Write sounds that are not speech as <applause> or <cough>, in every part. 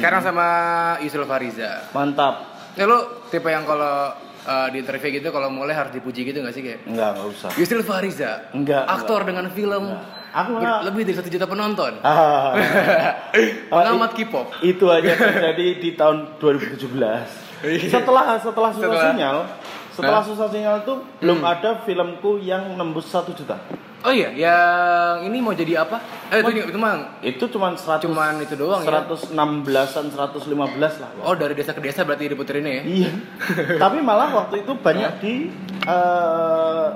Sekarang sama Yusuf Fariza. Mantap. Ya lu tipe yang kalau uh, di interview gitu kalau mulai harus dipuji gitu gak sih kayak? Enggak, enggak usah. Yusuf Fariza. Enggak, Aktor dengan film Aku malah- lebih dari satu juta penonton. Ah. <laughs> Pengamat K-pop. itu aja terjadi di tahun 2017. Setelah setelah susah Setelah- sinyal, setelah susah sinyal itu belum ada filmku yang nembus satu juta. Oh iya, yang ini mau jadi apa? Eh itu itu mah Itu cuman 100 Cuman itu doang ya? 116-an 115 lah. Oh dari desa ke desa berarti diputerinnya ya? Iya. <laughs> Tapi malah waktu itu banyak di eh,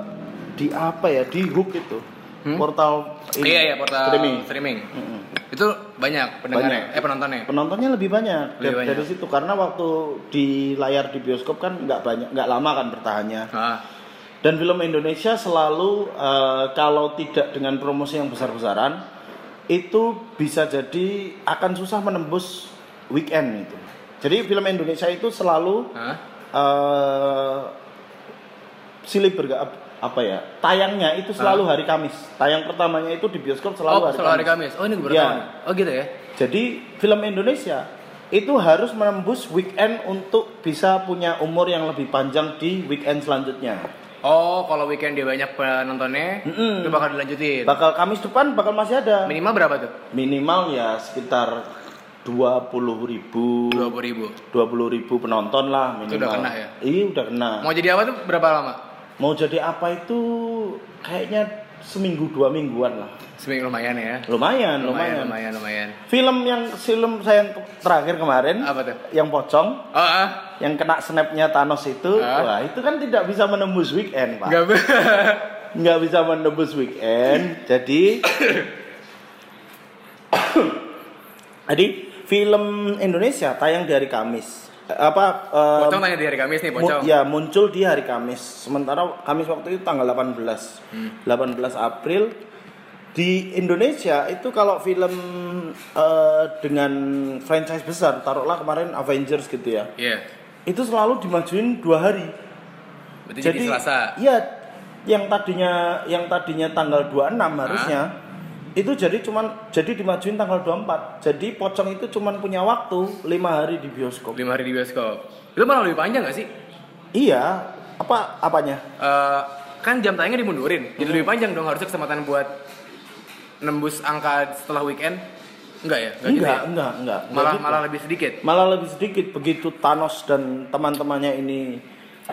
di apa ya? Di Hook itu. Hmm? Portal ini, Iya iya portal streaming. streaming. Mm-mm. Itu banyak pendengarnya, Banyak. eh penontonnya. Penontonnya lebih banyak, Lebih dari- banyak. dari situ karena waktu di layar di bioskop kan nggak banyak nggak lama kan bertahannya. Ah, Dan film Indonesia selalu eh, kalau tidak dengan promosi yang besar-besaran itu bisa jadi akan susah menembus weekend itu. Jadi film Indonesia itu selalu eh silih berga apa ya tayangnya itu selalu hari Kamis. Tayang pertamanya itu di bioskop selalu Oh, hari selalu hari Kamis. Kamis. Oh, ini tahu nih. Oh, gitu ya. Jadi film Indonesia itu harus menembus weekend untuk bisa punya umur yang lebih panjang di weekend selanjutnya. Oh, kalau weekend dia banyak penontonnya, Mm-mm. itu bakal dilanjutin. Bakal Kamis depan bakal masih ada. Minimal berapa tuh? Minimal ya sekitar 20 ribu, 20 ribu. 20 ribu penonton lah minimal. Itu udah kena ya? Iya udah kena. Mau jadi apa tuh berapa lama? Mau jadi apa itu kayaknya seminggu dua mingguan lah. Seminggu lumayan ya. Lumayan, Lumayan, lumayan. lumayan, lumayan. Film yang film saya yang terakhir kemarin Apa tuh? yang pocong Oh, ah. yang kena snapnya Thanos itu, Ah. wah itu kan tidak bisa menembus weekend pak, Gak nggak bisa menembus weekend. Jadi, <coughs> jadi film Indonesia tayang di hari Kamis. Apa? eh, Pocong tanya di hari Kamis nih, mu- pocong. ya muncul di hari Kamis. Sementara Kamis waktu itu tanggal 18, Hmm. 18 April di Indonesia itu kalau film eh, dengan franchise besar, taruhlah kemarin Avengers gitu ya Iya. itu selalu dimajuin dua hari. Berarti jadi, Selasa. Iya, yang tadinya yang tadinya tanggal 26 harusnya itu jadi cuman jadi dimajuin tanggal 24. Jadi pocong itu cuman punya waktu lima hari di bioskop. 5 hari di bioskop. Itu malah lebih panjang gak sih? Iya, apa apanya? Eh, kan jam tayangnya dimundurin. Jadi lebih panjang dong harusnya kesempatan buat nembus angka setelah weekend. Enggak ya? Enggak, gitu Enggak, ya? enggak, enggak. enggak Malah gitu. malah lebih sedikit. malah lebih sedikit begitu Thanos dan teman-temannya ini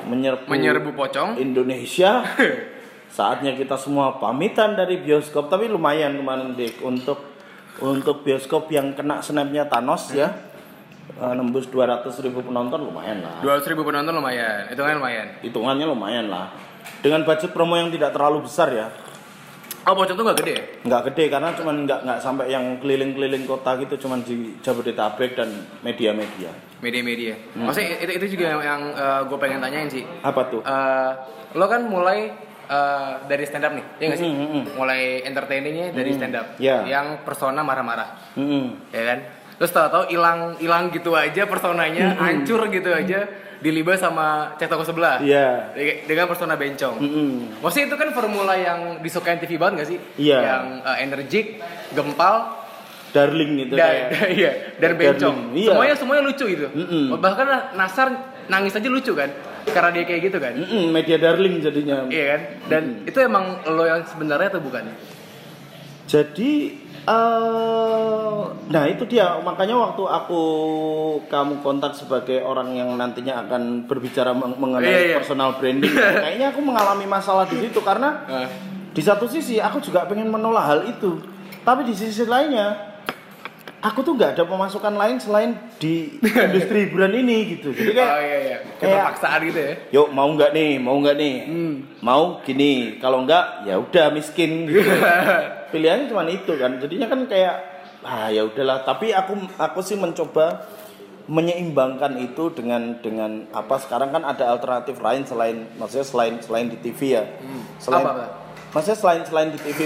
menyerbu, Menyerbu pocong. Indonesia. <laughs> Saatnya kita semua pamitan dari bioskop, tapi lumayan kemarin Dik untuk untuk bioskop yang kena snapnya Thanos ya. eh, nembus 200 ribu penonton lumayan lah. 200 ribu penonton lumayan. Itu kan lumayan. Hitungannya lumayan lah. Dengan budget promo yang tidak terlalu besar ya. Oh, pocong tuh gak gede? Nggak gede karena cuman nggak nggak sampai yang keliling-keliling kota gitu cuman di Jabodetabek dan media-media. Media-media. Hmm. Maksudnya itu, itu juga yang, yang gue pengen tanyain sih. Apa tuh? Eh, lo kan mulai eh, dari stand up nih, ya nggak sih? Mm, mm, mm. Mulai entertainingnya dari stand up, Ya. yang persona marah-marah, Mm-mm. ya kan? Terus tahu-tahu hilang hilang gitu aja personanya, hancur gitu aja, dilibas sama cek toko sebelah, Iya. De- dengan persona bencong. Mm-mm. Maksudnya itu kan formula yang disukain TV banget gak sih? Iya. Yang eh, energik, gempal, Darling gitu dan kayak. <laughs> iya, dan Darling, bencong. iya. Semuanya semuanya lucu gitu. Mm-mm. Bahkan Nasar nangis aja lucu kan, karena dia kayak gitu kan. Mm-mm, media darling jadinya. Iya kan? Dan itu emang lo yang sebenarnya atau bukan? Jadi eh nah itu dia makanya waktu aku kamu kontak sebagai orang yang nantinya akan berbicara meng- mengenai Iya, iya. personal branding, <laughs> kayaknya aku mengalami masalah di situ karena Eh, di satu sisi aku juga pengen menolak hal itu, tapi di sisi lainnya aku tuh nggak ada pemasukan lain selain di industri hiburan ini gitu. Jadi kayak oh iya iya. Keterpaksaan gitu ya. Yuk mau nggak nih, mau nggak nih, Hmm. mau gini, kalau nggak ya udah miskin. Gitu. <laughs> Pilihannya cuma itu kan, jadinya kan kayak ah ya udahlah. Tapi aku aku sih mencoba menyeimbangkan itu dengan dengan apa sekarang kan ada alternatif lain selain maksudnya selain selain di TV ya, selain Hmm. Apa, Pak? maksudnya selain selain di TV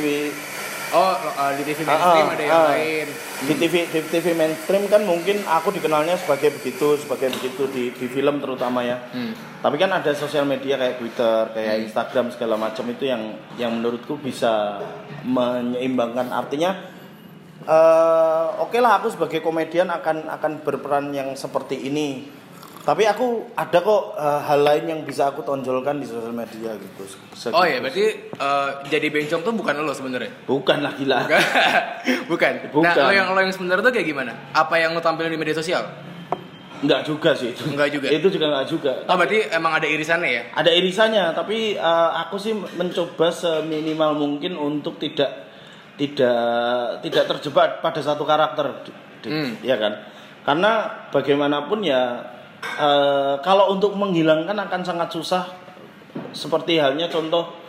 Oh, eh, di TV Ah, mainstream ah, ada yang ah. lain. di TV di TV mainstream kan mungkin aku dikenalnya sebagai begitu sebagai begitu di di film terutama ya. Hmm. Tapi kan ada sosial media kayak Twitter, kayak Instagram segala macam itu yang yang menurutku bisa menyeimbangkan artinya eh, oke lah aku sebagai komedian akan akan berperan yang seperti ini tapi aku ada kok eh, hal lain yang bisa aku tonjolkan di sosial media gitu Se- Oh iya, berarti eh, jadi bencong tuh bukan lo sebenarnya. bukan lah gila Bukan. <laughs> bukan. Nah, Bukan. lo yang lo yang sebenarnya tuh kayak gimana? Apa yang lo tampilin di media sosial? Enggak juga sih itu. Enggak juga? Itu juga enggak juga. Oh, berarti emang ada irisannya ya? Ada irisannya, tapi eh, aku sih mencoba seminimal mungkin untuk tidak tidak tidak terjebak pada satu karakter, Hmm. ya kan? Karena bagaimanapun ya eh, kalau untuk menghilangkan akan sangat susah. Seperti halnya contoh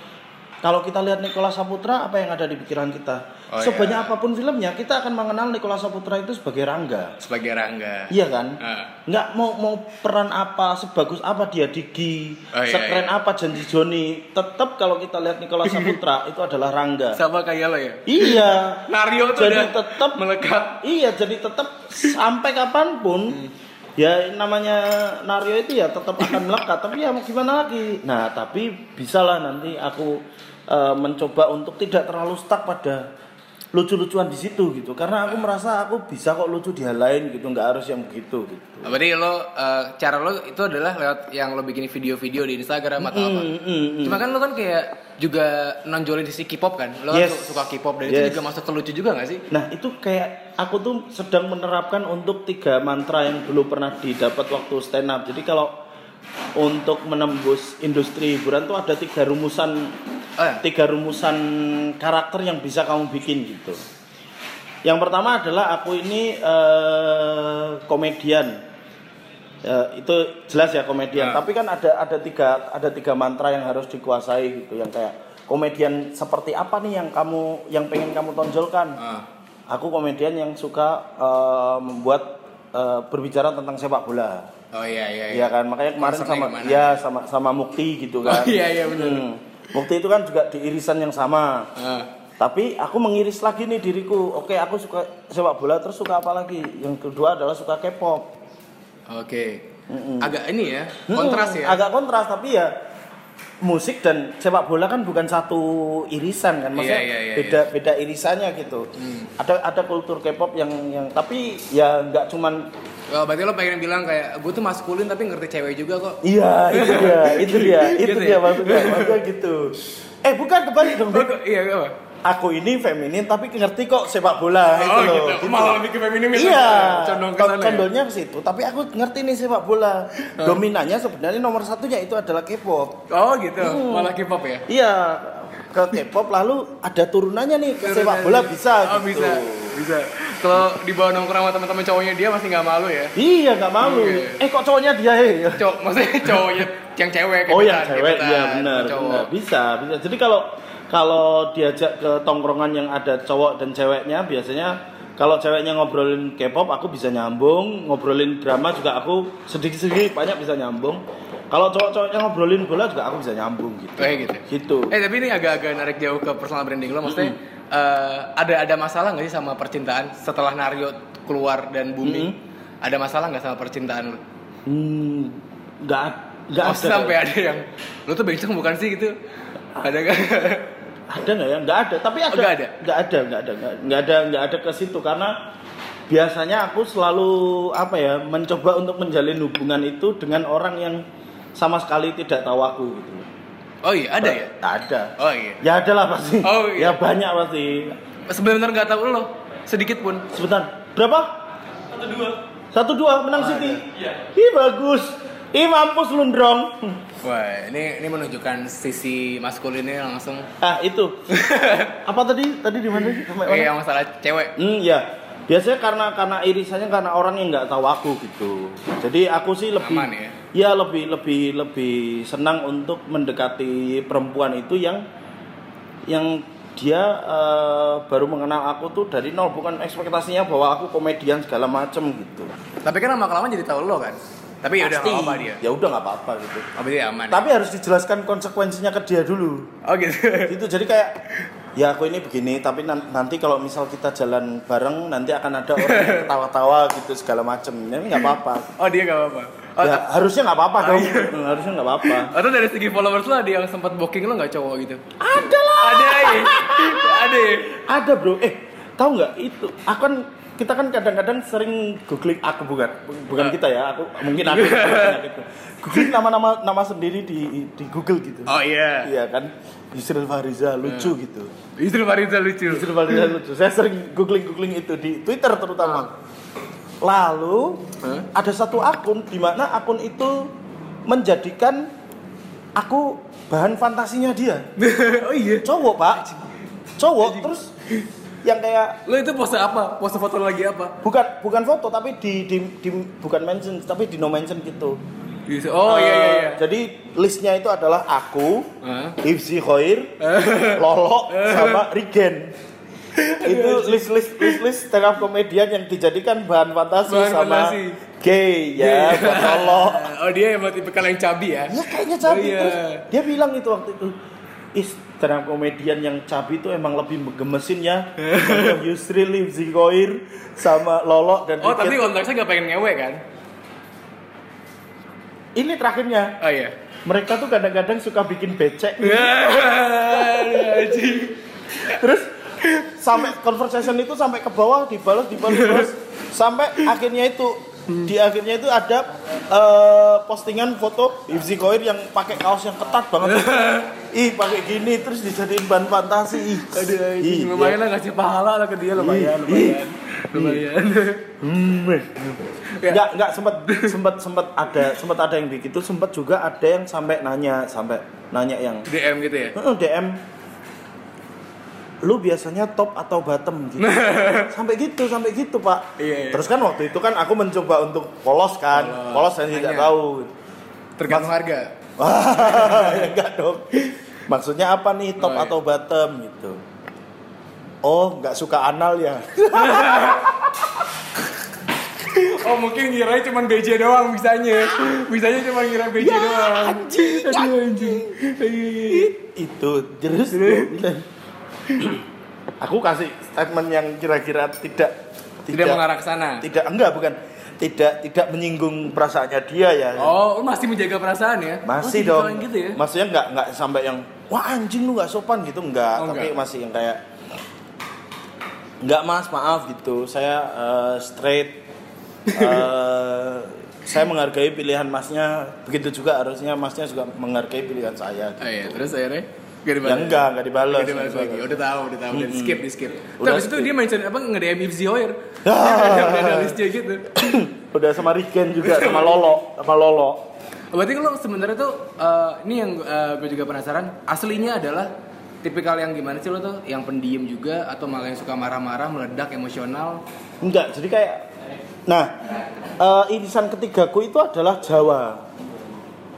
kalau kita lihat Nikola Saputra, apa yang ada di pikiran kita? Oh, Sebanyak iya. apa pun filmnya, kita akan mengenal Nikola Saputra itu sebagai Rangga. Sebagai Rangga. Iya kan? Ah. Nggak mau mau peran apa, sebagus apa dia Digi, Oh, iya, sekeren iya. apa Janji Joni, tetap kalau kita lihat Nikola Saputra <laughs> itu adalah Rangga. Sama kayak lo ya? iya. <laughs> Nario tuh Jadi tetap melekat. Iya, jadi tetap sampai kapan pun Hmm. Ya namanya Nario itu ya tetap akan melekat. tapi ya mau gimana lagi? Nah, tapi bisalah nanti aku eh, mencoba untuk tidak terlalu stuck pada lucu-lucuan di situ gitu karena aku merasa aku bisa kok lucu di hal lain gitu nggak harus yang begitu gitu Berarti lo eh, cara lo itu adalah lewat yang lo bikin video-video di Instagram atau apa? Mm, mm, mm. Cuma kan lo kan kayak juga nonjolin sisi K-pop kan? Lo Yes. su- suka K-pop dan Yes. itu juga masuk ke lucu juga gak sih? Nah itu kayak aku tuh sedang menerapkan untuk tiga mantra yang dulu pernah didapat waktu stand up. Jadi kalau untuk menembus industri hiburan tuh ada tiga rumusan, Oh ya? tiga rumusan karakter yang bisa kamu bikin gitu. Yang pertama adalah aku ini eh, komedian. Ya, itu jelas ya komedian. Ah. Tapi kan ada ada tiga ada tiga mantra yang harus dikuasai gitu, yang kayak komedian seperti apa nih yang kamu yang pengen kamu tonjolkan. Ah. Aku komedian yang suka eh, membuat eh, berbicara tentang sepak bola. Oh iya iya. Iya kan, makanya kemarin sama ke mana? ya sama sama Mukti gitu kan. Oh, iya, iya, benar. Hmm. Mukti itu kan juga di irisan yang sama. Ah. Tapi aku mengiris lagi nih diriku. Oke, aku suka sepak bola terus suka apa lagi? Yang kedua adalah suka K-pop. Oke. Mm-mm. Agak ini ya, kontras Hmm, ya. Agak kontras tapi ya musik dan sepak bola kan bukan satu irisan kan maksudnya Iya, iya, iya, beda beda irisannya gitu. Hmm. Ada ada kultur K-pop yang yang tapi ya nggak cuman Oh, berarti lo pengen bilang kayak gue tuh maskulin tapi ngerti cewek juga kok. iya itu dia <laughs> itu dia itu Gitu dia ya? maksudnya maksudnya gitu. Eh bukan kebalik dong. Oh, iya apa? Aku ini feminin tapi ngerti kok sepak bola Oh itu loh. gitu. Malah lebih ke feminim itu. Iya, Condong ke con- sana ya? condongnya ke situ. Tapi aku ngerti nih sepak bola. Dominannya sebenarnya nomor satunya itu adalah K-pop. Oh gitu. Hmm. Malah K-pop ya. Iya, ke K-pop lalu ada turunannya nih ke sepak bola bisa Oh, gitu. bisa. Bisa. Kalau dibawa nongkrong sama teman-teman cowoknya dia masih nggak malu ya. Iya, nggak malu. Oke. Eh kok cowoknya dia eh? Cowok, maksudnya cowoknya yang cewek Oh yang cewek iya benar. Bisa, bisa. Jadi kalau kalau diajak ke tongkrongan yang ada cowok dan ceweknya biasanya kalau ceweknya ngobrolin K-pop aku bisa nyambung, ngobrolin drama juga aku sedikit-sedikit banyak bisa nyambung. Kalau cowok-cowoknya ngobrolin bola juga aku bisa nyambung gitu. Kayak gitu. Gitu. Eh tapi ini agak-agak narik jauh ke personal branding lo maksudnya eh, ada ada masalah nggak sih sama percintaan setelah Nario keluar dan booming? Ada masalah nggak sama percintaan lo? Hmm, nggak nggak Oh, ada. sampai ada yang lo tuh bencong bukan sih gitu? Ada gak? <laughs> ada nggak ya nggak ada tapi ada Oh, nggak ada? nggak ada nggak ada nggak nggak ada nggak ada ke situ karena biasanya aku selalu apa ya mencoba untuk menjalin hubungan itu dengan orang yang sama sekali tidak tahu aku gitu Oh iya ada ya? ada Oh iya. ya ada lah pasti Oh, iya. ya banyak pasti Sebenarnya nggak tahu lo sedikit pun. sebentar berapa Satu dua. satu dua menang Oh, City Iya. ih bagus ih mampus lundrong Wah ini ini menunjukkan sisi maskulinnya langsung. ah itu <laughs> apa tadi tadi di mana sih? Eh yang masalah cewek. Hmm, ya. Biasanya karena karena irisannya karena orang yang nggak tahu aku gitu. Jadi aku sih lebih Aman ya? ya lebih lebih lebih senang untuk mendekati perempuan itu yang yang dia eh, baru mengenal aku tuh dari nol bukan ekspektasinya bahwa aku komedian segala macem gitu. Tapi kan lama kelamaan jadi tahu lo kan. Tapi ya udah nggak apa dia. Ya udah nggak apa-apa gitu. Oh berarti aman. Tapi harus dijelaskan konsekuensinya ke dia dulu. Oh gitu. <laughs> gitu jadi kayak ya aku ini begini tapi nan- nanti kalau misal kita jalan bareng nanti akan ada orang yang <laughs> ketawa-tawa gitu segala macem ini nggak apa-apa Oh dia nggak apa-apa. Oh, ya, harusnya nggak apa-apa Oh, dong iya. <laughs> Harusnya nggak apa-apa Atau dari segi followers lo ada yang sempat booking lo nggak cowok gitu? ada lah Ada ya? ada ya? ada bro eh tahu nggak itu aku kan kita kan kadang-kadang sering googling aku bukan? Bukan kita ya aku mungkin aku gitu. <laughs> googling nama-nama nama sendiri di di Google gitu. Oh iya. iya kan? Yusril Fariza lucu gitu. Istri Fariza lucu. Yusril Fariza lucu. Saya sering googling googling itu di Twitter terutama. Lalu Hah? ada satu akun di mana akun itu menjadikan aku bahan fantasinya dia. <laughs> Oh iya. cowok pak. Cowok terus yang kayak Lo itu pose apa? Pose foto lagi apa? bukan bukan foto tapi di, di, di- bukan mention tapi di no mention gitu Oh iya iya iya. Eh, jadi listnya itu adalah aku Hah? Ifzi Khoir Lolo <laughs> sama Rigen <laughs> itu list list list list stand up komedian yang dijadikan bahan fantasi Bahan sama fantasi. gay ya buat Lolo <laughs> Oh dia emang tipe yang cabi ya? ya kayaknya cabi Oh, iya. terus dia bilang itu waktu itu is stand komedian yang cabi itu emang lebih gemesin ya <laughs> Contoh Yusril Ifzi Khoir sama Lolo dan Oh tapi konteksnya gak pengen ngewe kan? ini terakhirnya Oh iya. mereka tuh kadang-kadang suka bikin becek <laughs> Anjing. terus sampai conversation itu sampai ke bawah dibalas dibalas dibalas <laughs> sampai akhirnya itu di akhirnya itu ada eh, postingan foto Ifzi Koir yang pakai kaos yang ketat banget <laughs> ih pakai gini terus dijadiin bahan fantasi ih Aduh, Ih, anjing. lumayan lah ngasih pahala lah ke dia lumayan, lumayan. Lumayan. Hmm. <laughs> Ya. nggak nggak sempat sempat sempat ada sempat ada yang begitu sempat juga ada yang sampai nanya sampai nanya yang DM gitu ya? "Heeh, DM lu biasanya top atau bottom gitu. <laughs> Sampai gitu sampai gitu pak. Iya, iya. terus kan waktu itu kan aku mencoba untuk polos kan. Polos. polos saya tidak tahu. Tergantung harga. Wah, <laughs> ya enggak dong. Maksudnya apa nih top Oh, iya. atau bottom gitu? Oh nggak suka anal ya. <laughs> Oh mungkin ngira cuma BJ doang bisanya. Bisanya cuma ngira BJ doang. anjing, Aduh anjing. itu terus dia bilang, aku kasih statement yang kira-kira tidak Tidak mengarah ke sana? tidak enggak bukan. Tidak tidak menyinggung perasaannya dia ya. Oh masih menjaga perasaan ya? masih Oh, dong. tipikal yang gitu ya? maksudnya enggak enggak sampai yang wah anjing lu nggak sopan gitu. Enggak Oh, tapi enggak. masih yang kayak enggak mas maaf gitu. Saya eh, straight <laughs> Eh, saya menghargai pilihan masnya. Begitu juga harusnya masnya juga menghargai pilihan saya Oh iya. terus akhirnya Gak ya enggak enggak dibalas Gak dibalas lagi, udah tahu, udah tahu, udah skip, di skip. Udah Terus itu dia mention apa nge-DM Ifzi Hoyer. Ah. <laughs> Udah ada listnya gitu. <laughs> Udah sama Rigen juga sama Lolo sama Lolo. Berarti kalau sebenarnya tuh eh, ini yang gue juga penasaran, aslinya adalah tipikal yang gimana sih lo tuh? Yang pendiam juga atau malah yang suka marah-marah, meledak, emosional? enggak jadi kayak nah eh, irisan ketigaku itu adalah Jawa.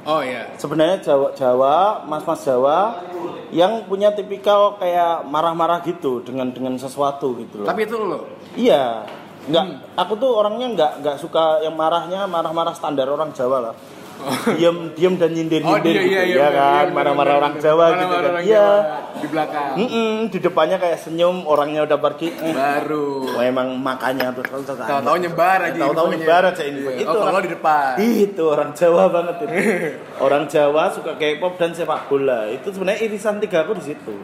Oh iya. sebenarnya Jawa Jawa mas-mas Jawa yang punya tipikal kayak marah-marah gitu dengan dengan sesuatu gitu loh. Tapi itu lo. iya. Nggak aku tuh orangnya nggak nggak suka yang marahnya marah-marah standar orang Jawa lah diem diem dan nyindir Oh nyindir iya gitu iya iya. ya kan marah-marah orang. Jawa gitu Marah-marah kan orang iya Jawa Di belakang. Mm-mm, di depannya kayak senyum orangnya udah pergi eh, Baru. oh, emang makanya tuh tahu tahu nyebar aja. tahu-tahu infonya. nyebar aja ini Iya. itu Oh, kalau orang- di depan. itu orang Jawa banget itu <laughs> orang Jawa suka K-pop dan sepak bola itu sebenarnya irisan tiga aku di situ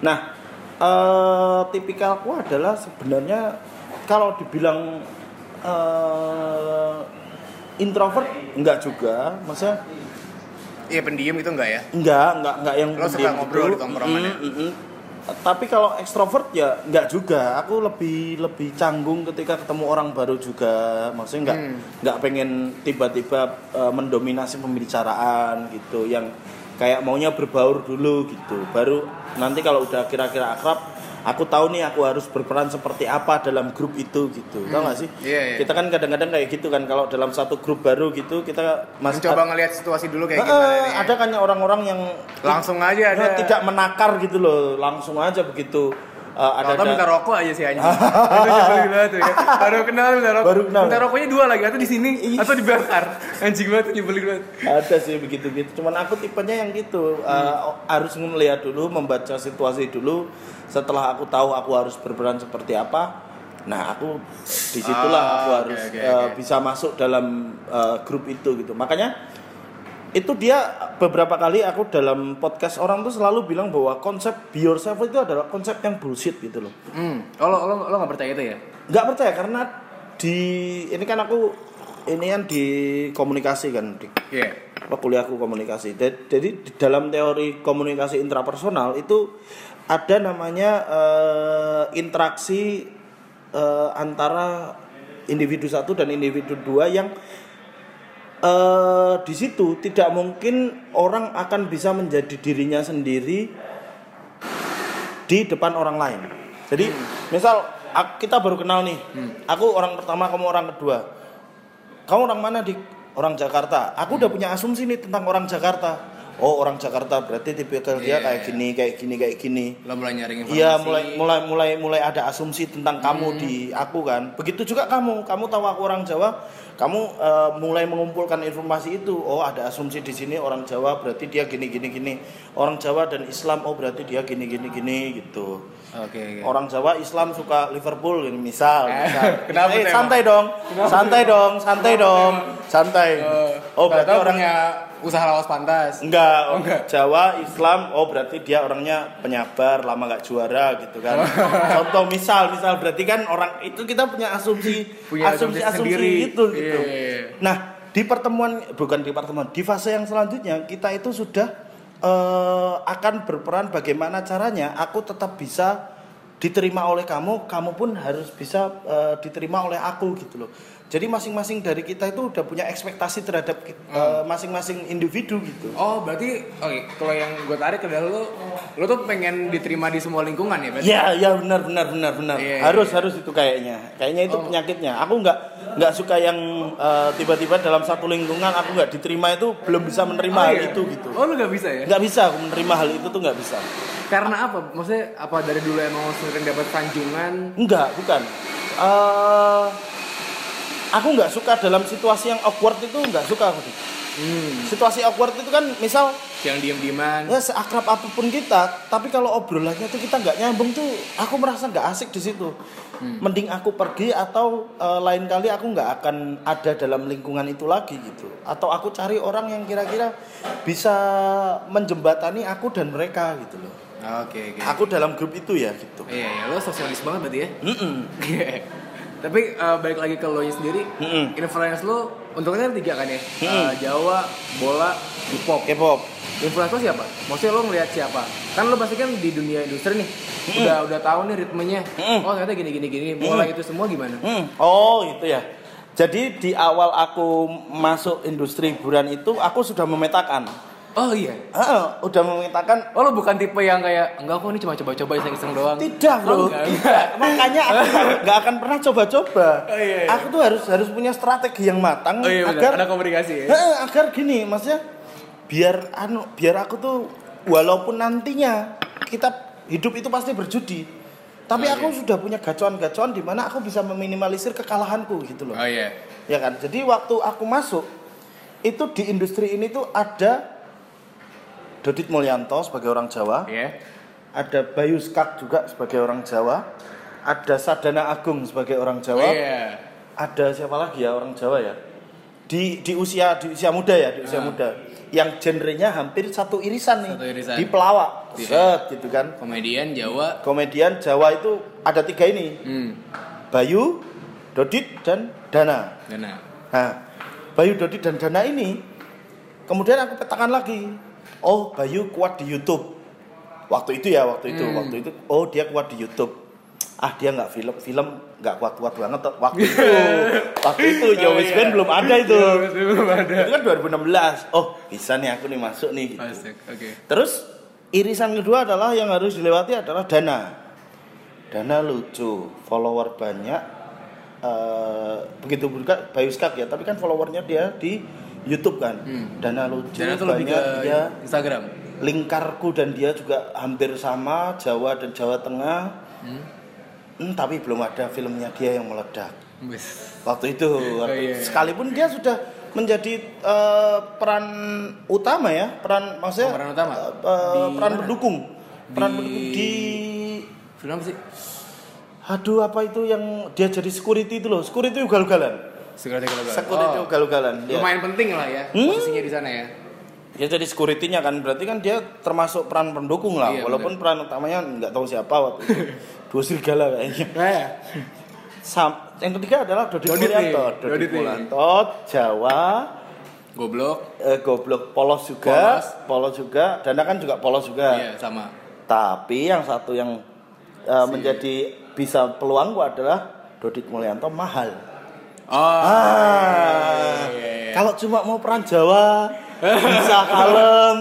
nah eh, tipikalku adalah sebenarnya kalau dibilang eh, introvert enggak juga maksudnya Iya pendiam itu enggak ya? enggak enggak enggak yang Lo suka ngobrol gitu. di tongkrongan? Mm, mm, mm. tapi kalau ekstrovert ya enggak juga aku lebih lebih canggung ketika ketemu orang baru juga maksudnya enggak Hmm. enggak pengen tiba-tiba eh, mendominasi pembicaraan gitu yang kayak maunya berbaur dulu gitu baru nanti kalau udah kira-kira akrab aku tahu nih aku harus berperan seperti apa dalam grup itu gitu tau gak sih Iya, iya. kita kan kadang-kadang kayak gitu kan kalau dalam satu grup baru gitu kita masih Mencoba ngelihat situasi dulu kayak Heeh, gimana nih. ada kan orang-orang yang Langsung aja ada. Ya, tidak menakar gitu loh langsung aja begitu uh, ada ada minta rokok aja sih anjing. <laughs> itu banget tuh ya. Baru kenal minta rokok. Baru kenal. Minta rokoknya dua lagi atau di sini atau dibakar. Anjing banget nyebelin banget. ada sih begitu gitu cuman aku tipenya yang gitu uh, harus melihat dulu membaca situasi dulu setelah aku tahu aku harus berperan seperti apa nah aku di situlah Ah, aku harus oke, uh, oke. bisa masuk dalam uh, grup itu gitu makanya itu dia beberapa kali aku dalam podcast orang tuh selalu bilang bahwa konsep be yourself itu adalah konsep yang bullshit gitu loh Hmm. Oh, lo lo lo nggak percaya itu ya? nggak percaya karena di ini kan aku ini kan di komunikasi kan di apa kuliahku komunikasi jadi di dalam teori komunikasi intrapersonal itu ada namanya eh, interaksi eh, antara individu satu dan individu dua yang eh, di situ tidak mungkin orang akan bisa menjadi dirinya sendiri di depan orang lain. Jadi misal ak- kita baru kenal nih, aku orang pertama, kamu orang kedua. Kamu orang mana di orang Jakarta? Aku udah punya asumsi nih tentang orang Jakarta. Oh orang Jakarta berarti tipikal dia Iya, kayak iya. gini, kayak gini, kayak gini. Lo mulai nyari informasi. Iya mulai mulai mulai mulai ada asumsi tentang kamu di aku kan. Begitu juga kamu. Kamu tahu aku orang Jawa, kamu eh, mulai mengumpulkan informasi itu. Oh ada asumsi di sini orang Jawa berarti dia gini gini gini. Orang Jawa dan Islam oh berarti dia gini gini gini gitu. Oke. oke. Orang Jawa Islam suka Liverpool misal. Eh, misal. <laughs> kenapa Eh, santai dong, santai dong, santai dong, santai. Oh berarti berarti orang punya usaha lawas pantas. Enggak, Oh, enggak. Jawa, Islam, oh berarti dia orangnya penyabar, lama nggak juara gitu kan. <laughs> Contoh misal, misal berarti kan orang itu kita punya asumsi, Punya asumsi asumsi, asumsi sendiri. gitu gitu. Iya, iya, iya. Nah di pertemuan bukan di pertemuan, di fase yang selanjutnya kita itu sudah eh, akan berperan bagaimana caranya aku tetap bisa diterima oleh kamu, kamu pun harus bisa eh, diterima oleh aku gitu loh. Jadi masing-masing dari kita itu udah punya ekspektasi terhadap ki- eh, masing-masing individu gitu. Oh, berarti oke, kalau yang gue tarik adalah lo lo tuh pengen diterima di semua lingkungan ya, berarti? Ya, ya benar benar benar benar. Iya, iya, harus harus itu kayaknya. Kayaknya itu Oh. penyakitnya. Aku nggak nggak suka yang eh, tiba-tiba dalam satu lingkungan aku nggak diterima itu belum bisa menerima Oh, hal iya? itu gitu. Oh, lo gak bisa ya? Nggak bisa aku menerima hal itu tuh nggak bisa. Karena apa? Maksudnya apa dari dulu emang sering dapat sanjungan? Enggak, bukan. Eh aku nggak suka dalam situasi yang awkward itu nggak suka aku. Hmm. Situasi awkward itu kan misal Yang diem-dieman. ya seakrab apa pun kita, tapi kalau obrolannya tuh kita nggak nyambung tuh, aku merasa nggak asik di situ. Mending aku pergi atau eh, lain kali aku nggak akan ada dalam lingkungan itu lagi gitu. Atau aku cari orang yang kira-kira bisa menjembatani aku dan mereka gitu loh. Oke, oke. Aku dalam grup itu ya gitu. Iya, iya, lo sosialis banget berarti ya? Mm-mm. Tapi eh, balik lagi ke lo sendiri, Mm-mm. influence lo untuknya kan tiga kan ya? Mm-mm. Eh, Jawa, bola, hip hop. K-pop. Influence lo siapa? Maksudnya lo ngeliat siapa? Kan lo pasti kan di dunia industri nih, udah udah tahu nih ritmenya. Mm-mm. Oh ternyata gini gini gini. Bola itu semua gimana? Hmm, Oh itu ya. Jadi di awal aku masuk industri hiburan itu aku sudah memetakan. Oh iya. Heeh, udah memetakan Oh lo bukan tipe yang kayak enggak kok ini cuma coba-coba iseng-iseng doang. Tidak Oh, bro, enggak. Tidak. makanya aku <laughs> nggak akan pernah coba-coba. Oh, iya, iya. Aku tuh harus harus punya strategi yang matang Oh iya benar, agar ada komunikasi ya. Heeh, agar gini, maksudnya biar anu biar aku tuh walaupun nantinya kita hidup itu pasti berjudi, tapi Oh, aku iya. sudah punya gacuan-gacuan di mana aku bisa meminimalisir kekalahanku gitu loh. Oh iya. Ya kan? Jadi waktu aku masuk itu di industri ini tuh ada Dodit Mulyanto sebagai orang Jawa, Iya. ada Bayu Skak juga sebagai orang Jawa, ada Sadana Agung sebagai orang Oh Jawa, iya. ada siapa lagi ya orang Jawa ya? Di di usia di usia muda ya, di usia Ah. muda. Yang genrenya hampir satu irisan nih. Satu irisan. Di pelawak. Iya. Set gitu kan. Komedian Jawa. Komedian Jawa itu ada tiga ini. Hmm. Bayu, Dodit dan Dana. Gana. Nah, Bayu Dodi dan Dana ini kemudian aku petakan lagi. Oh, Bayu kuat di YouTube. Waktu itu ya, waktu itu, Hmm. waktu itu. Oh, dia kuat di YouTube. Ah, dia nggak film, film nggak kuat-kuat banget tuh. waktu <laughs> itu. waktu itu Oh, Yowis iya. Band belum ada itu. Belum ada. Itu kan 2016. Oh, bisa nih aku nih masuk nih gitu. Oke. Terus irisan kedua adalah yang harus dilewati adalah Dana. Dana lucu, follower banyak. eh, begitu juga Bayu Skak ya, tapi kan followernya dia di YouTube kan. Hmm. Dana lucu Dan itu lebih ke dia. Instagram. Lingkarku dan dia juga hampir sama Jawa dan Jawa Tengah. Hmm. Hmm, tapi belum ada filmnya dia yang meledak. Wis. Waktu itu, waktu- iya, iya. sekalipun dia sudah menjadi eh, peran utama ya, peran maksudnya Oh, peran utama? Di peran mana? pendukung, peran pendukung di, Film sih? aduh apa itu yang dia jadi security itu loh, security ugal-ugalan, Security Gagal. security Oh, ugal-ugalan. dia. lumayan penting lah ya Hmm? posisinya di sana ya. dia jadi security-nya kan berarti kan dia termasuk peran pendukung lah Iya, walaupun peran utamanya nggak tahu siapa waktu itu <laughs> dua serigala kayaknya Eh, Sam- yang ketiga adalah nih, Mulyanto nih. Mulyanto Jawa goblok. eh, goblok polos juga polos. juga Dana kan juga polos juga Iya, sama. tapi yang satu yang eh, menjadi bisa peluang gua adalah Dodit Mulyanto mahal Oh. ah iya, iya. kalau cuma mau peran Jawa bisa kalem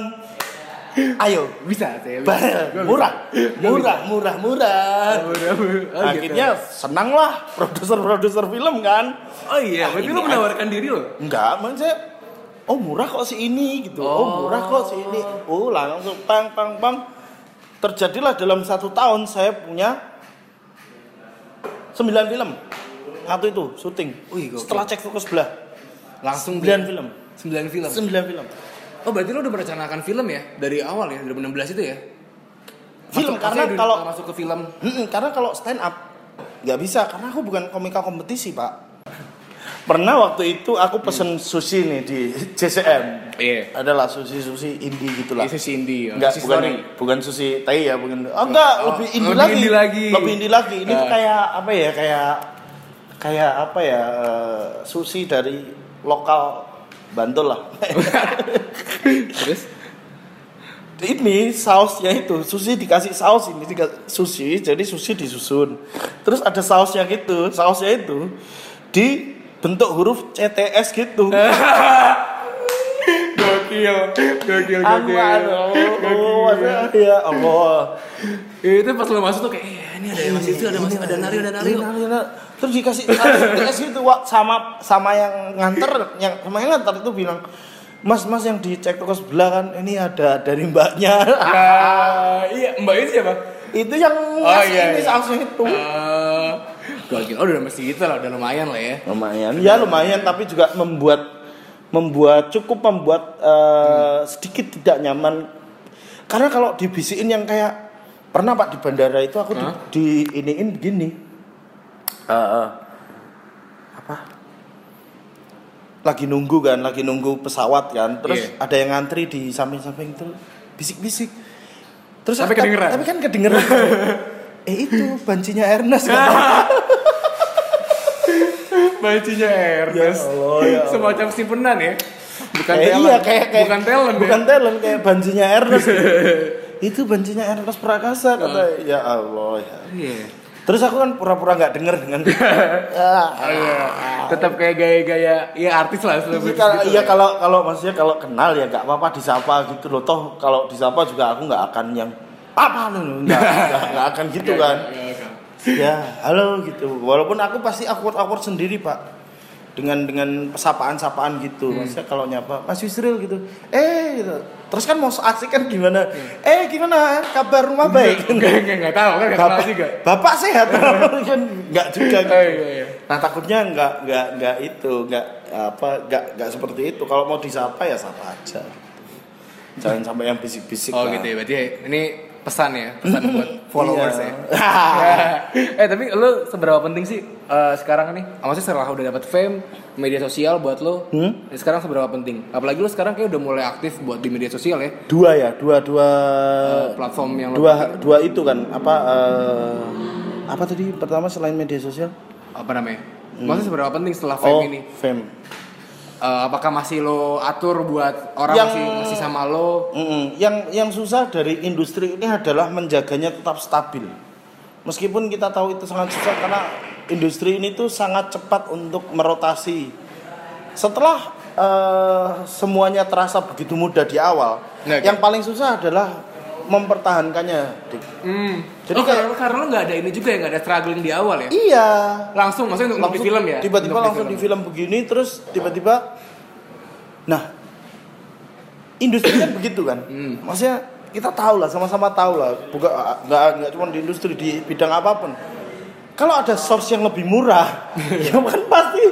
ayo Bisa, saya. Bah, murah, murah, murah, murah. Oh, gitu. Akhirnya senang lah produser-produser film kan. Oh iya, berarti ini lu menawarkan diri lo. Enggak, maksudnya oh murah kok si ini gitu. Oh, Oh. murah kok si ini. Oh langsung pang pang pang. Terjadilah dalam satu tahun saya punya sembilan film. Satu itu syuting. Wih, gokil. Setelah cek toko sebelah Langsung sembilan di- film. Sembilan film. Sembilan film. Oh berarti lo udah merencanakan film ya dari awal ya 2016 itu ya? Film, Masuk- karena kalau- masuk ke film. Mm-mm, karena kalau stand up nggak bisa karena aku bukan komika kompetisi pak. Pernah waktu itu aku pesen sushi nih di JCM. Iya. Adalah sushi sushi indie gitulah. Itu si Indi. oh. Enggak Si bukan Story. bukan sushi Thai ya bukan. Oh enggak Oh, lebih indie lebih lagi. indie lagi. Lebih indie lagi. Ini tuh Ah. kayak apa ya kayak kayak apa ya eh, sushi dari lokal Bantul lah. <laughs> Terus? ini sausnya itu sushi dikasih saus ini sushi jadi sushi disusun. Terus ada sausnya gitu sausnya itu di bentuk huruf CTS gitu. <laughs> Gokil, gokil, oh, maksudnya, ya Allah. Itu pas lo masuk tuh kayak, eh ini ada yang masih itu, ada masih ada Nario, ada Nario. Nario. terus dikasih CTS gitu Wak, sama sama yang nganter yang sama yang nganter itu bilang Mas, mas yang dicek toko sebelah kan ini ada dari mbaknya. Nah, iya, Mbak itu siapa? itu yang Oh, ngasih iya, ini iya. sausnya itu. Gokil. Oh, udah mesti gitu lah, udah lumayan lah ya. lumayan ya lumayan tapi juga membuat membuat cukup membuat eh, sedikit tidak nyaman karena kalau dibisikin yang kayak pernah pak di bandara itu aku di, di iniin begini Eh, eh, apa lagi nunggu kan lagi nunggu pesawat kan terus Iya. ada yang ngantri di samping-samping itu bisik-bisik terus Tapi aku- kedengeran? tapi kan kedengeran <laughs> eh itu bancinya Ernest kan <laughs> Bancinya Ernest. Ya Allah, ya Allah. Semacam simpenan ya. Bukan Kayak talent. iya kayak kayak bukan talent bukan ya. talent kayak bancinya Ernest <laughs> itu bancinya Ernest Prakasa kata ya Allah ya. Iya. terus aku kan pura-pura nggak denger dengan <laughs> Ah, iya. Tetap kayak gaya-gaya ya artis lah Iya, gitu iya kalau kalau maksudnya kalau kenal ya nggak apa-apa disapa gitu loh. Toh kalau disapa juga aku nggak akan yang apa lu? Nggak akan gitu kan. Iya, iya. ya halo gitu. Walaupun aku pasti awkward awkward sendiri pak. Dengan dengan sapaan-sapaan gitu. Maksudnya kalau nyapa Mas Yusril gitu. Eh gitu. Terus kan mau asik kan gimana? Eh gimana? Kabar rumah baik? Enggak, enggak, enggak tahu. Kan enggak bapak, kenal juga. bapak sehat? <laughs> Kan nggak juga gitu. Oh, iya, iya. nah takutnya nggak nggak nggak itu nggak apa nggak nggak seperti itu. Kalau mau disapa ya sapa aja. Jangan sampai yang bisik-bisik Oh lah. gitu ya, berarti ini pesan ya, pesan buat <laughs> followers Iya. ya. <laughs> eh tapi lu seberapa penting sih eh, sekarang nih? Ah, Maksudnya setelah udah dapat fame, media sosial buat lo, Hmm? ya sekarang seberapa penting? Apalagi lu sekarang kayak udah mulai aktif buat di media sosial ya, dua ya dua dua platform yang lo dua dua itu kan apa eh, apa tadi pertama selain media sosial apa namanya? Maksudnya seberapa penting setelah fame oh ini? fame Eh, apakah masih lo atur buat orang Yang- masih masih sama lo? Mm-mm. yang yang susah dari industri ini adalah menjaganya tetap stabil meskipun kita tahu itu sangat susah karena industri ini tuh sangat cepat untuk merotasi setelah eh, semuanya terasa begitu mudah di awal Nah, yang paling susah adalah mempertahankannya Dik. Jadi oh, kayak- karena, karena lo nggak ada ini juga ya, nggak ada struggling di awal ya? iya Langsung maksudnya untuk, untuk di film ya? tiba-tiba langsung di film begini terus tiba-tiba nah industri kan <clears throat> begitu kan Hmm. maksudnya kita tahu lah sama-sama tahu lah bukan nggak nggak cuma di industri di bidang apa pun kalau ada source yang lebih murah <laughs> ya kan pasti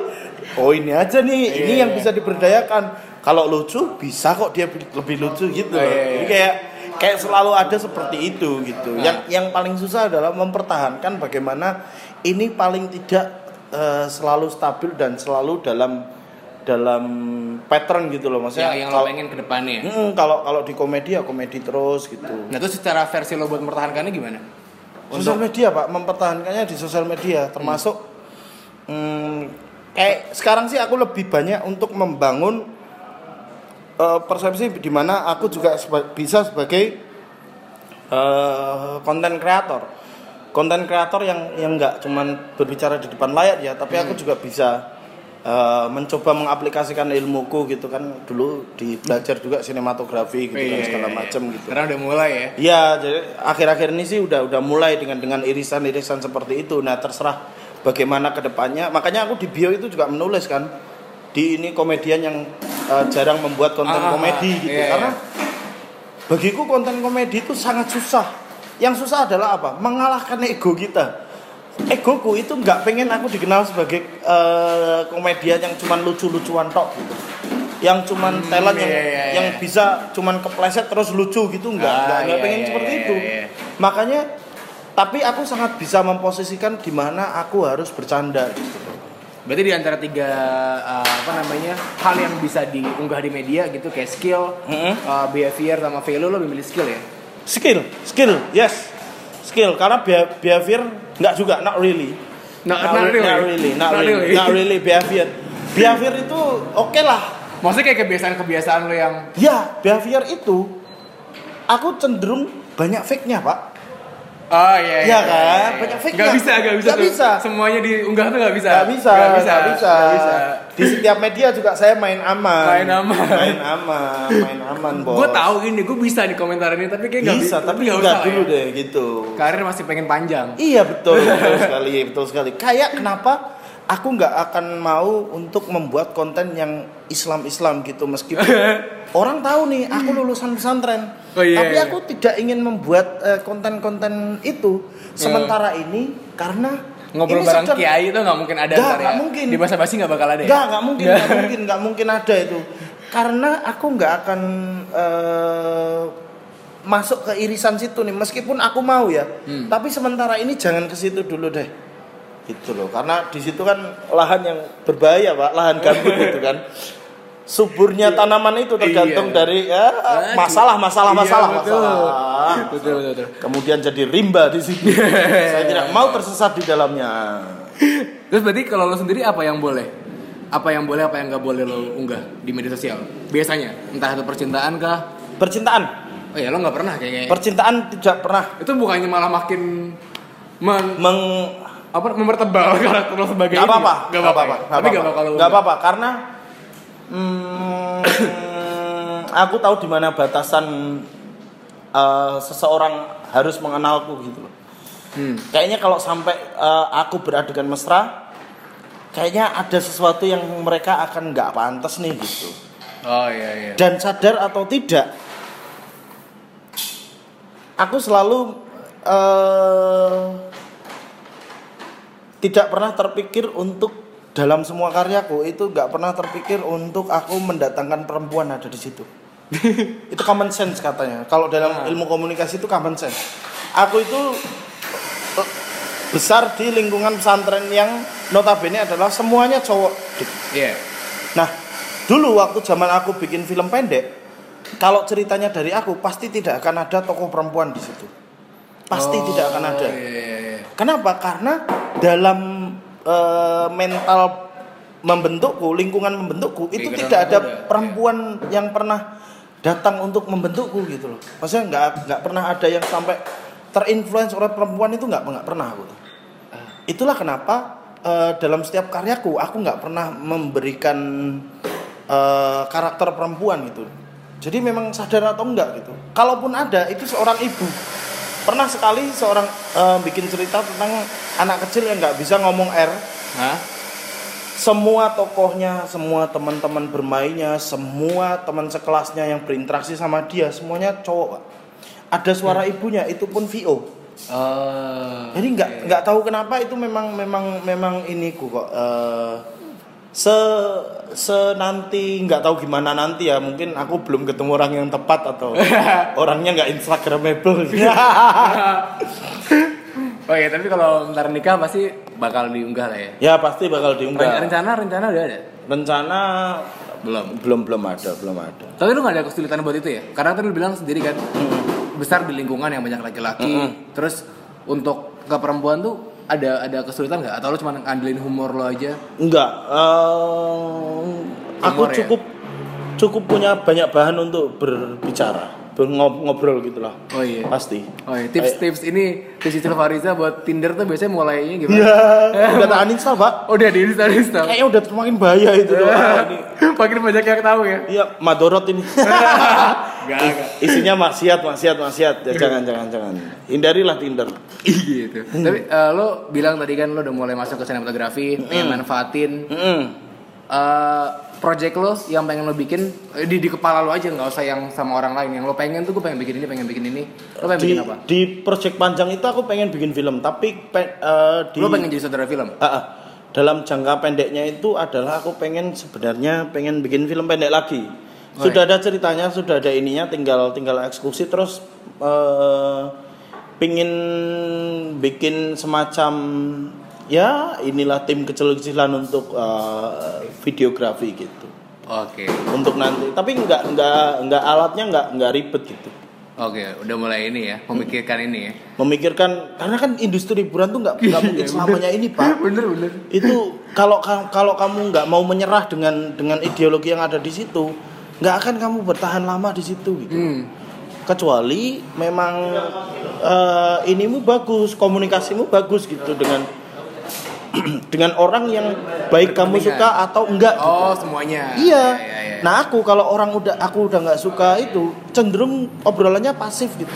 oh ini aja nih Iya, ini yang iya. bisa diberdayakan kalau lucu bisa kok dia lebih lucu gitu Oh, loh. iya, iya. Jadi kayak kayak selalu ada seperti itu gitu Nah. yang yang paling susah adalah mempertahankan bagaimana ini paling tidak eh, selalu stabil dan selalu dalam dalam pattern gitu loh maksudnya yang, yang lo kalau- pengen ke depannya. Mm, kalau kalau di komedi ya komedi terus gitu Nah, itu secara versi lo buat mempertahankannya gimana? sosial media pak mempertahankannya di sosial media termasuk mm, kayak sekarang sih aku lebih banyak untuk membangun eh, persepsi di mana aku juga seba- bisa sebagai konten kreator konten kreator yang yang nggak cuman berbicara di depan layar ya tapi aku juga bisa eh, mencoba mengaplikasikan ilmuku gitu kan dulu di belajar juga sinematografi gitu dan segala macam gitu Karena udah mulai ya. Iya, jadi akhir-akhir ini sih udah udah mulai dengan dengan irisan-irisan seperti itu. Nah, terserah bagaimana ke depannya. Makanya aku di bio itu juga menulis kan di ini komedian yang eh, jarang membuat konten Ah, komedi ah. gitu. Iya, Karena bagiku konten komedi itu sangat susah. Yang susah adalah apa? Mengalahkan ego kita. Egoku itu nggak pengen aku dikenal sebagai eh, komedian yang cuman lucu-lucuan tok gitu. Yang cuman Hmm, talent yang iya, iya, yang iya. bisa cuman kepleset terus lucu gitu nggak Ah, nggak nggak iya, pengen iya, seperti iya, itu. iya. Makanya tapi aku sangat bisa memposisikan di mana aku harus bercanda gitu. Berarti di antara tiga uh, apa namanya hal yang bisa diunggah di media gitu kayak skill, Mm-mm. uh, behavior sama value lo lebih milih skill ya? Skill, skill, yes. Skill karena behavior nggak juga, not really. Not- not really. not really, not, Not really, really. not really behavior. Behavior itu oke lah. Maksudnya kayak kebiasaan-kebiasaan lo yang Ya, behavior itu aku cenderung banyak fake-nya, Pak. Oh iya, Iya kan? Banyak fake-nya. Gak bisa, gak bisa. Nggak tuh. bisa. Semuanya diunggah tuh gak bisa. Gak bisa, Gak bisa. nggak bisa. nggak bisa. Di setiap media juga saya main aman. Main aman. Main aman, main aman, Bos. Gue tahu ini, gue bisa di komentar ini, tapi kayak gak bisa, bi- tapi nggak enggak usah dulu ya. deh gitu. Karir masih pengen panjang. Iya betul, betul <laughs> sekali, betul sekali. Kayak kenapa aku nggak akan mau untuk membuat konten yang Islam-Islam gitu meskipun <laughs> orang tahu nih aku lulusan pesantren. Oh, iya, Tapi iya. aku tidak ingin membuat eh, konten-konten itu sementara ini karena Ngobrol ini bareng kiai itu gak mungkin ada Nggak, ntar ya. nggak mungkin. Di masa basi gak bakal ada ya? Nggak, nggak mungkin, nggak <laughs> mungkin, nggak mungkin ada itu. Karena aku nggak akan eh, masuk ke irisan situ nih, meskipun aku mau ya. Hmm. Tapi sementara ini jangan ke situ dulu deh. Gitu loh, karena di situ kan lahan yang berbahaya pak, lahan gambut itu kan. Suburnya tanaman itu tergantung Iya. dari ya, masalah, masalah, Iya, masalah, betul. masalah. Betul, betul, betul. Kemudian jadi rimba di sini. <laughs> Saya tidak mau tersesat di dalamnya. Terus berarti kalau lo sendiri apa yang boleh? Apa yang boleh, apa yang nggak boleh lo unggah di media sosial? Biasanya, entah itu percintaan kah? Percintaan, Oh ya lo nggak pernah kayaknya. percintaan tidak pernah itu bukannya malah makin men- meng apa mempertebal <laughs> karakter lo sebagai ini? apa-apa nggak apa-apa. apa-apa ya? Tapi lo nggak unggah. apa-apa karena hmm, <coughs> aku tahu di mana batasan eh, seseorang harus mengenalku gitu loh Hmm. kayaknya kalau sampai eh, aku beradegan mesra kayaknya ada sesuatu yang mereka akan nggak pantas nih gitu Oh iya iya. dan sadar atau tidak aku selalu eh, tidak pernah terpikir untuk dalam semua karyaku. Itu nggak pernah terpikir untuk aku mendatangkan perempuan ada di situ. <laughs> Itu common sense katanya. Kalau dalam ilmu komunikasi itu common sense. Aku itu eh, besar di lingkungan pesantren yang notabene adalah semuanya cowok. Iya. Nah, dulu waktu zaman aku bikin film pendek, kalau ceritanya dari aku pasti tidak akan ada tokoh perempuan di situ. Pasti Oh, tidak akan ada. Iya, iya, iya. Kenapa? Karena dalam eh, mental membentukku, lingkungan membentukku itu Pikiran tidak ada udah, perempuan yang pernah datang untuk membentukku gitu loh. Maksudnya nggak nggak pernah ada yang sampai terinfluence oleh perempuan itu nggak nggak pernah aku. tuh. Itulah kenapa eh, dalam setiap karyaku aku nggak pernah memberikan eh, karakter perempuan gitu. Jadi memang sadar atau enggak gitu. Kalaupun ada itu seorang ibu. Pernah sekali seorang eh, bikin cerita tentang anak kecil yang nggak bisa ngomong R. Hah? Semua tokohnya, semua teman-teman bermainnya, semua teman sekelasnya yang berinteraksi sama dia semuanya cowok, Pak. Ada suara ibunya, itu pun VO. Oh. Jadi nggak nggak tahu kenapa itu memang memang memang ini kok eh, se se nanti nggak tahu gimana nanti ya mungkin aku belum ketemu orang yang tepat atau <laughs> orangnya nggak instagramable <laughs> <laughs> Oh iya, tapi kalau ntar nikah pasti bakal diunggah lah ya. ya pasti bakal diunggah Rencana rencana udah ada. rencana Belum. belum belum ada belum ada Tapi lu gak ada kesulitan buat itu ya? Karena tadi lu bilang sendiri kan, besar di lingkungan yang banyak laki-laki. Terus untuk ke perempuan tuh ada ada kesulitan nggak? Atau lu cuma ngandelin humor lo aja? enggak aku Humor ya? cukup cukup punya banyak bahan untuk berbicara ngob- ngobrol gitulah Oh iya. pasti Oh iya, tips-tips ini Cicil Fariza buat Tinder tuh biasanya mulainya gimana? Iya, <laughs> udah tak uninstall pak Oh, udah di install install. kayaknya udah semakin bahaya itu tuh <laughs> Makin banyak yang tahu ya. iya madorot ini <laughs> Gak, gak. isinya maksiat maksiat maksiat ya jangan jangan jangan hindarilah Tinder gitu. Tapi eh, lo bilang tadi kan lo udah mulai masuk ke sinematografi, pengen manfaatin Mm. eh project lo yang pengen lo bikin eh, di di kepala lo aja nggak usah yang sama orang lain. Yang lo pengen tuh gue pengen bikin ini pengen bikin ini. Lo pengen di bikin apa? di project panjang itu aku pengen bikin film tapi pe- eh, di lo pengen jadi saudara film? Ah, ah. dalam jangka pendeknya itu adalah aku pengen sebenarnya pengen bikin film pendek lagi. Oh, sudah ada ceritanya sudah ada ininya tinggal tinggal eksekusi terus eh pingin bikin semacam ya inilah tim kecil-kecilan untuk eh, videografi gitu. Oke. Untuk nanti tapi nggak nggak nggak alatnya nggak nggak ribet gitu. Oke udah mulai ini ya memikirkan ini ya. Memikirkan karena kan industri hiburan tuh nggak nggak mungkin selamanya ini pak. <laughs> Bener bener. Itu kalau ka- kalau kamu nggak mau menyerah dengan dengan ideologi yang ada di situ nggak akan kamu bertahan lama di situ gitu. Hmm. kecuali memang eh, inimu bagus komunikasimu bagus gitu dengan <clears throat> dengan orang yang baik kamu suka atau enggak gitu. oh semuanya Iya. Ya, ya, ya. Nah aku kalau orang udah aku udah nggak suka itu cenderung obrolannya pasif gitu.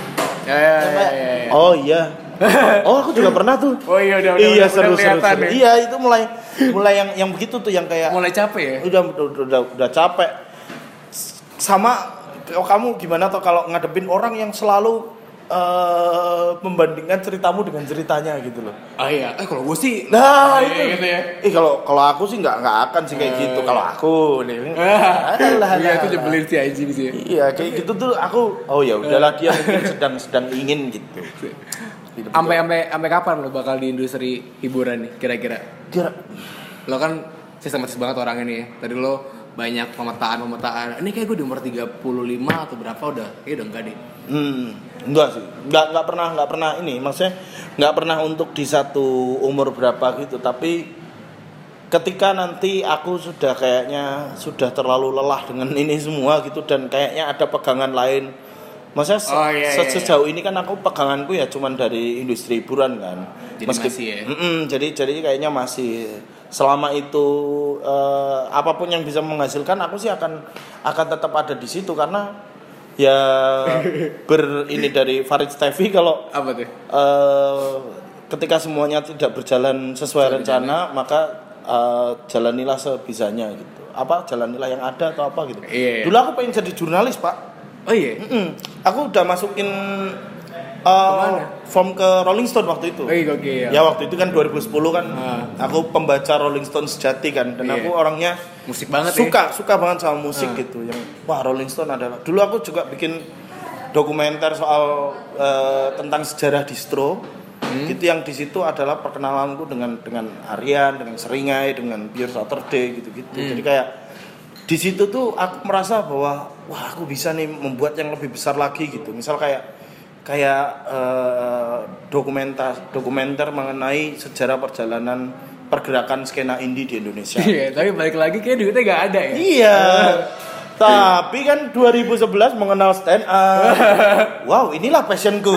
ya, ya, ya, ya, ya. Oh iya. <laughs> oh aku juga pernah tuh. oh iya udah udah iya udah, seru udah seru, seru. ya. Iya itu mulai mulai yang yang begitu tuh yang kayak mulai capek ya udah udah udah, udah capek. Sama kamu gimana tuh kalau ngadepin orang yang selalu eh, membandingkan ceritamu dengan ceritanya gitu loh. oh iya eh kalau gue sih Nah, iya, itu. gitu ya Eh kalau kalau aku sih nggak nggak akan sih kayak gitu. Kalau aku nih. <laughs> Alah, Iya itu alah. nyebelin sih anjing sih. Iya kayak gitu tuh aku oh ya udahlah dia mungkin sedang sedang ingin gitu. Sampai sampai sampai kapan lo bakal di industri hiburan nih kira-kira? Kira Lo kan sistematis banget orang ini ya. Tadi lo banyak pemetaan-pemetaan. Ini kayak gue di umur 35 atau berapa udah? Kayaknya udah enggak deh. hmm, enggak sih. Enggak enggak pernah enggak pernah ini maksudnya enggak pernah untuk di satu umur berapa gitu tapi ketika nanti aku sudah kayaknya sudah terlalu lelah dengan ini semua gitu dan kayaknya ada pegangan lain Maksudnya se- Oh, iya, se- iya, sejauh ini kan aku peganganku ya cuman dari industri hiburan kan. Jadi masih ya? Mm-mm, jadi jadi kayaknya masih selama itu eh, apa pun yang bisa menghasilkan aku sih akan akan tetap ada di situ karena ya <laughs> ber ini dari Farid Stevi kalau Apa tuh? eh, ketika semuanya tidak berjalan sesuai rencana maka eh, jalanilah sebisanya gitu apa jalanilah yang ada atau apa gitu Iya. dulu aku pengen jadi jurnalis pak Oh iya. Mm-mm. aku udah masukin eh, Ke mana? form ke Rolling Stone waktu itu Oh iya oke ya. ya waktu itu kan 2010 kan Ah. aku pembaca Rolling Stone sejati kan dan Iya. aku orangnya Musik banget ya. suka suka banget sama musik Ah. gitu yang wah Rolling Stone adalah dulu aku juga bikin dokumenter soal eh, tentang sejarah distro Hmm. gitu yang di situ adalah perkenalanku dengan dengan Aryan dengan Seringai dengan Pure Saturday gitu gitu Hmm. jadi kayak di situ tuh aku merasa bahwa wah aku bisa nih membuat yang lebih besar lagi gitu misal kayak kayak eh, dokumenter dokumenter mengenai sejarah perjalanan pergerakan skena indie di Indonesia Iya, tapi balik lagi kayak duitnya gak ada ya. Iya. <laughs> Tapi kan 2011 mengenal stand up. <laughs> Wow, inilah passionku.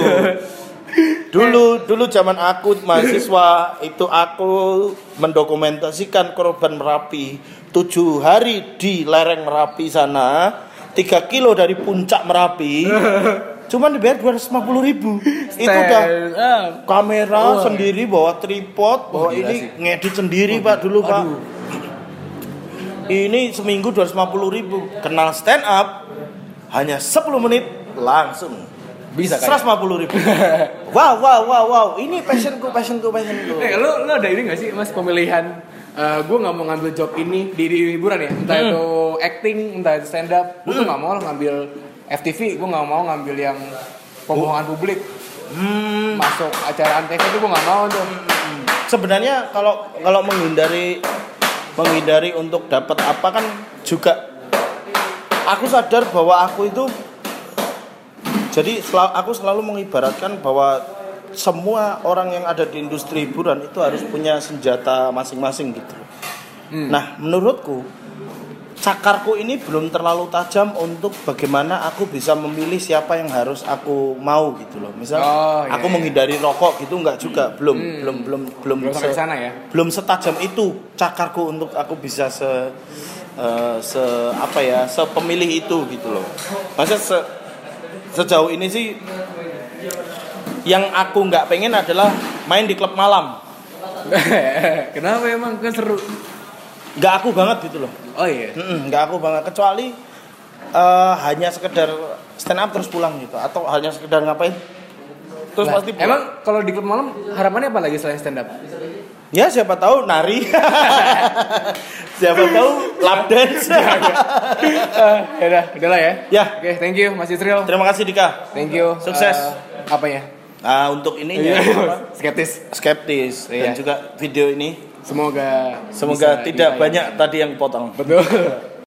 Dulu dulu zaman aku mahasiswa itu aku mendokumentasikan korban Merapi tujuh hari di lereng Merapi sana 3 kilo dari puncak Merapi <laughs> cuman dibayar 250 ribu itu udah up. kamera Wah. sendiri bawa tripod bawa gila ini sih. ngedit sendiri pak dulu pak Aduh. ini seminggu 250 ribu kenal stand up hanya 10 menit langsung Bisa kan? 150 ribu <laughs> wow wow wow wow ini passionku passionku passionku Eh, lo, lo ada ini gak sih mas pemilihan gue nggak mau ngambil job ini di, di hiburan ya. Entah itu acting entah itu stand up gue tuh nggak mau ngambil FTV gue nggak mau ngambil yang pembohongan publik. Hmm, masuk acara antv itu gue nggak mau tuh. Sebenarnya kalau kalau menghindari menghindari untuk dapat apa kan juga aku sadar bahwa aku itu jadi aku selalu mengibaratkan bahwa semua orang yang ada di industri hiburan itu harus punya senjata masing-masing gitu. Nah, menurutku cakarku ini belum terlalu tajam untuk bagaimana aku bisa memilih siapa yang harus aku mau gitu loh. Misal Oh, iya, aku iya. menghindari rokok gitu enggak juga, belum belum belum belum Belum sampai se- sana ya? belum setajam itu cakarku untuk aku bisa se eh, se apa ya sepemilih itu gitu loh masa se, sejauh ini sih yang aku nggak pengen adalah main di klub malam <laughs> Kenapa emang kan seru? nggak aku banget gitu loh Oh iya. Mm-mm, nggak aku banget kecuali eh, hanya sekedar stand up terus pulang gitu atau hanya sekedar ngapain terus Lah, pasti pulang. emang kalau di klub malam harapannya apa lagi selain stand up? ya siapa tahu nari <laughs> siapa tahu lap dance <laughs> Ah, ya udah, udahlah ya. ya Oke, thank you Mas Yusril. terima kasih Dika Thank you. Sukses. Eh, apa ya? Nah, untuk ininya apa? Skeptis. skeptis dan Iya. juga video ini Semoga semoga tidak banyak tadi yang potong. Betul. <laughs>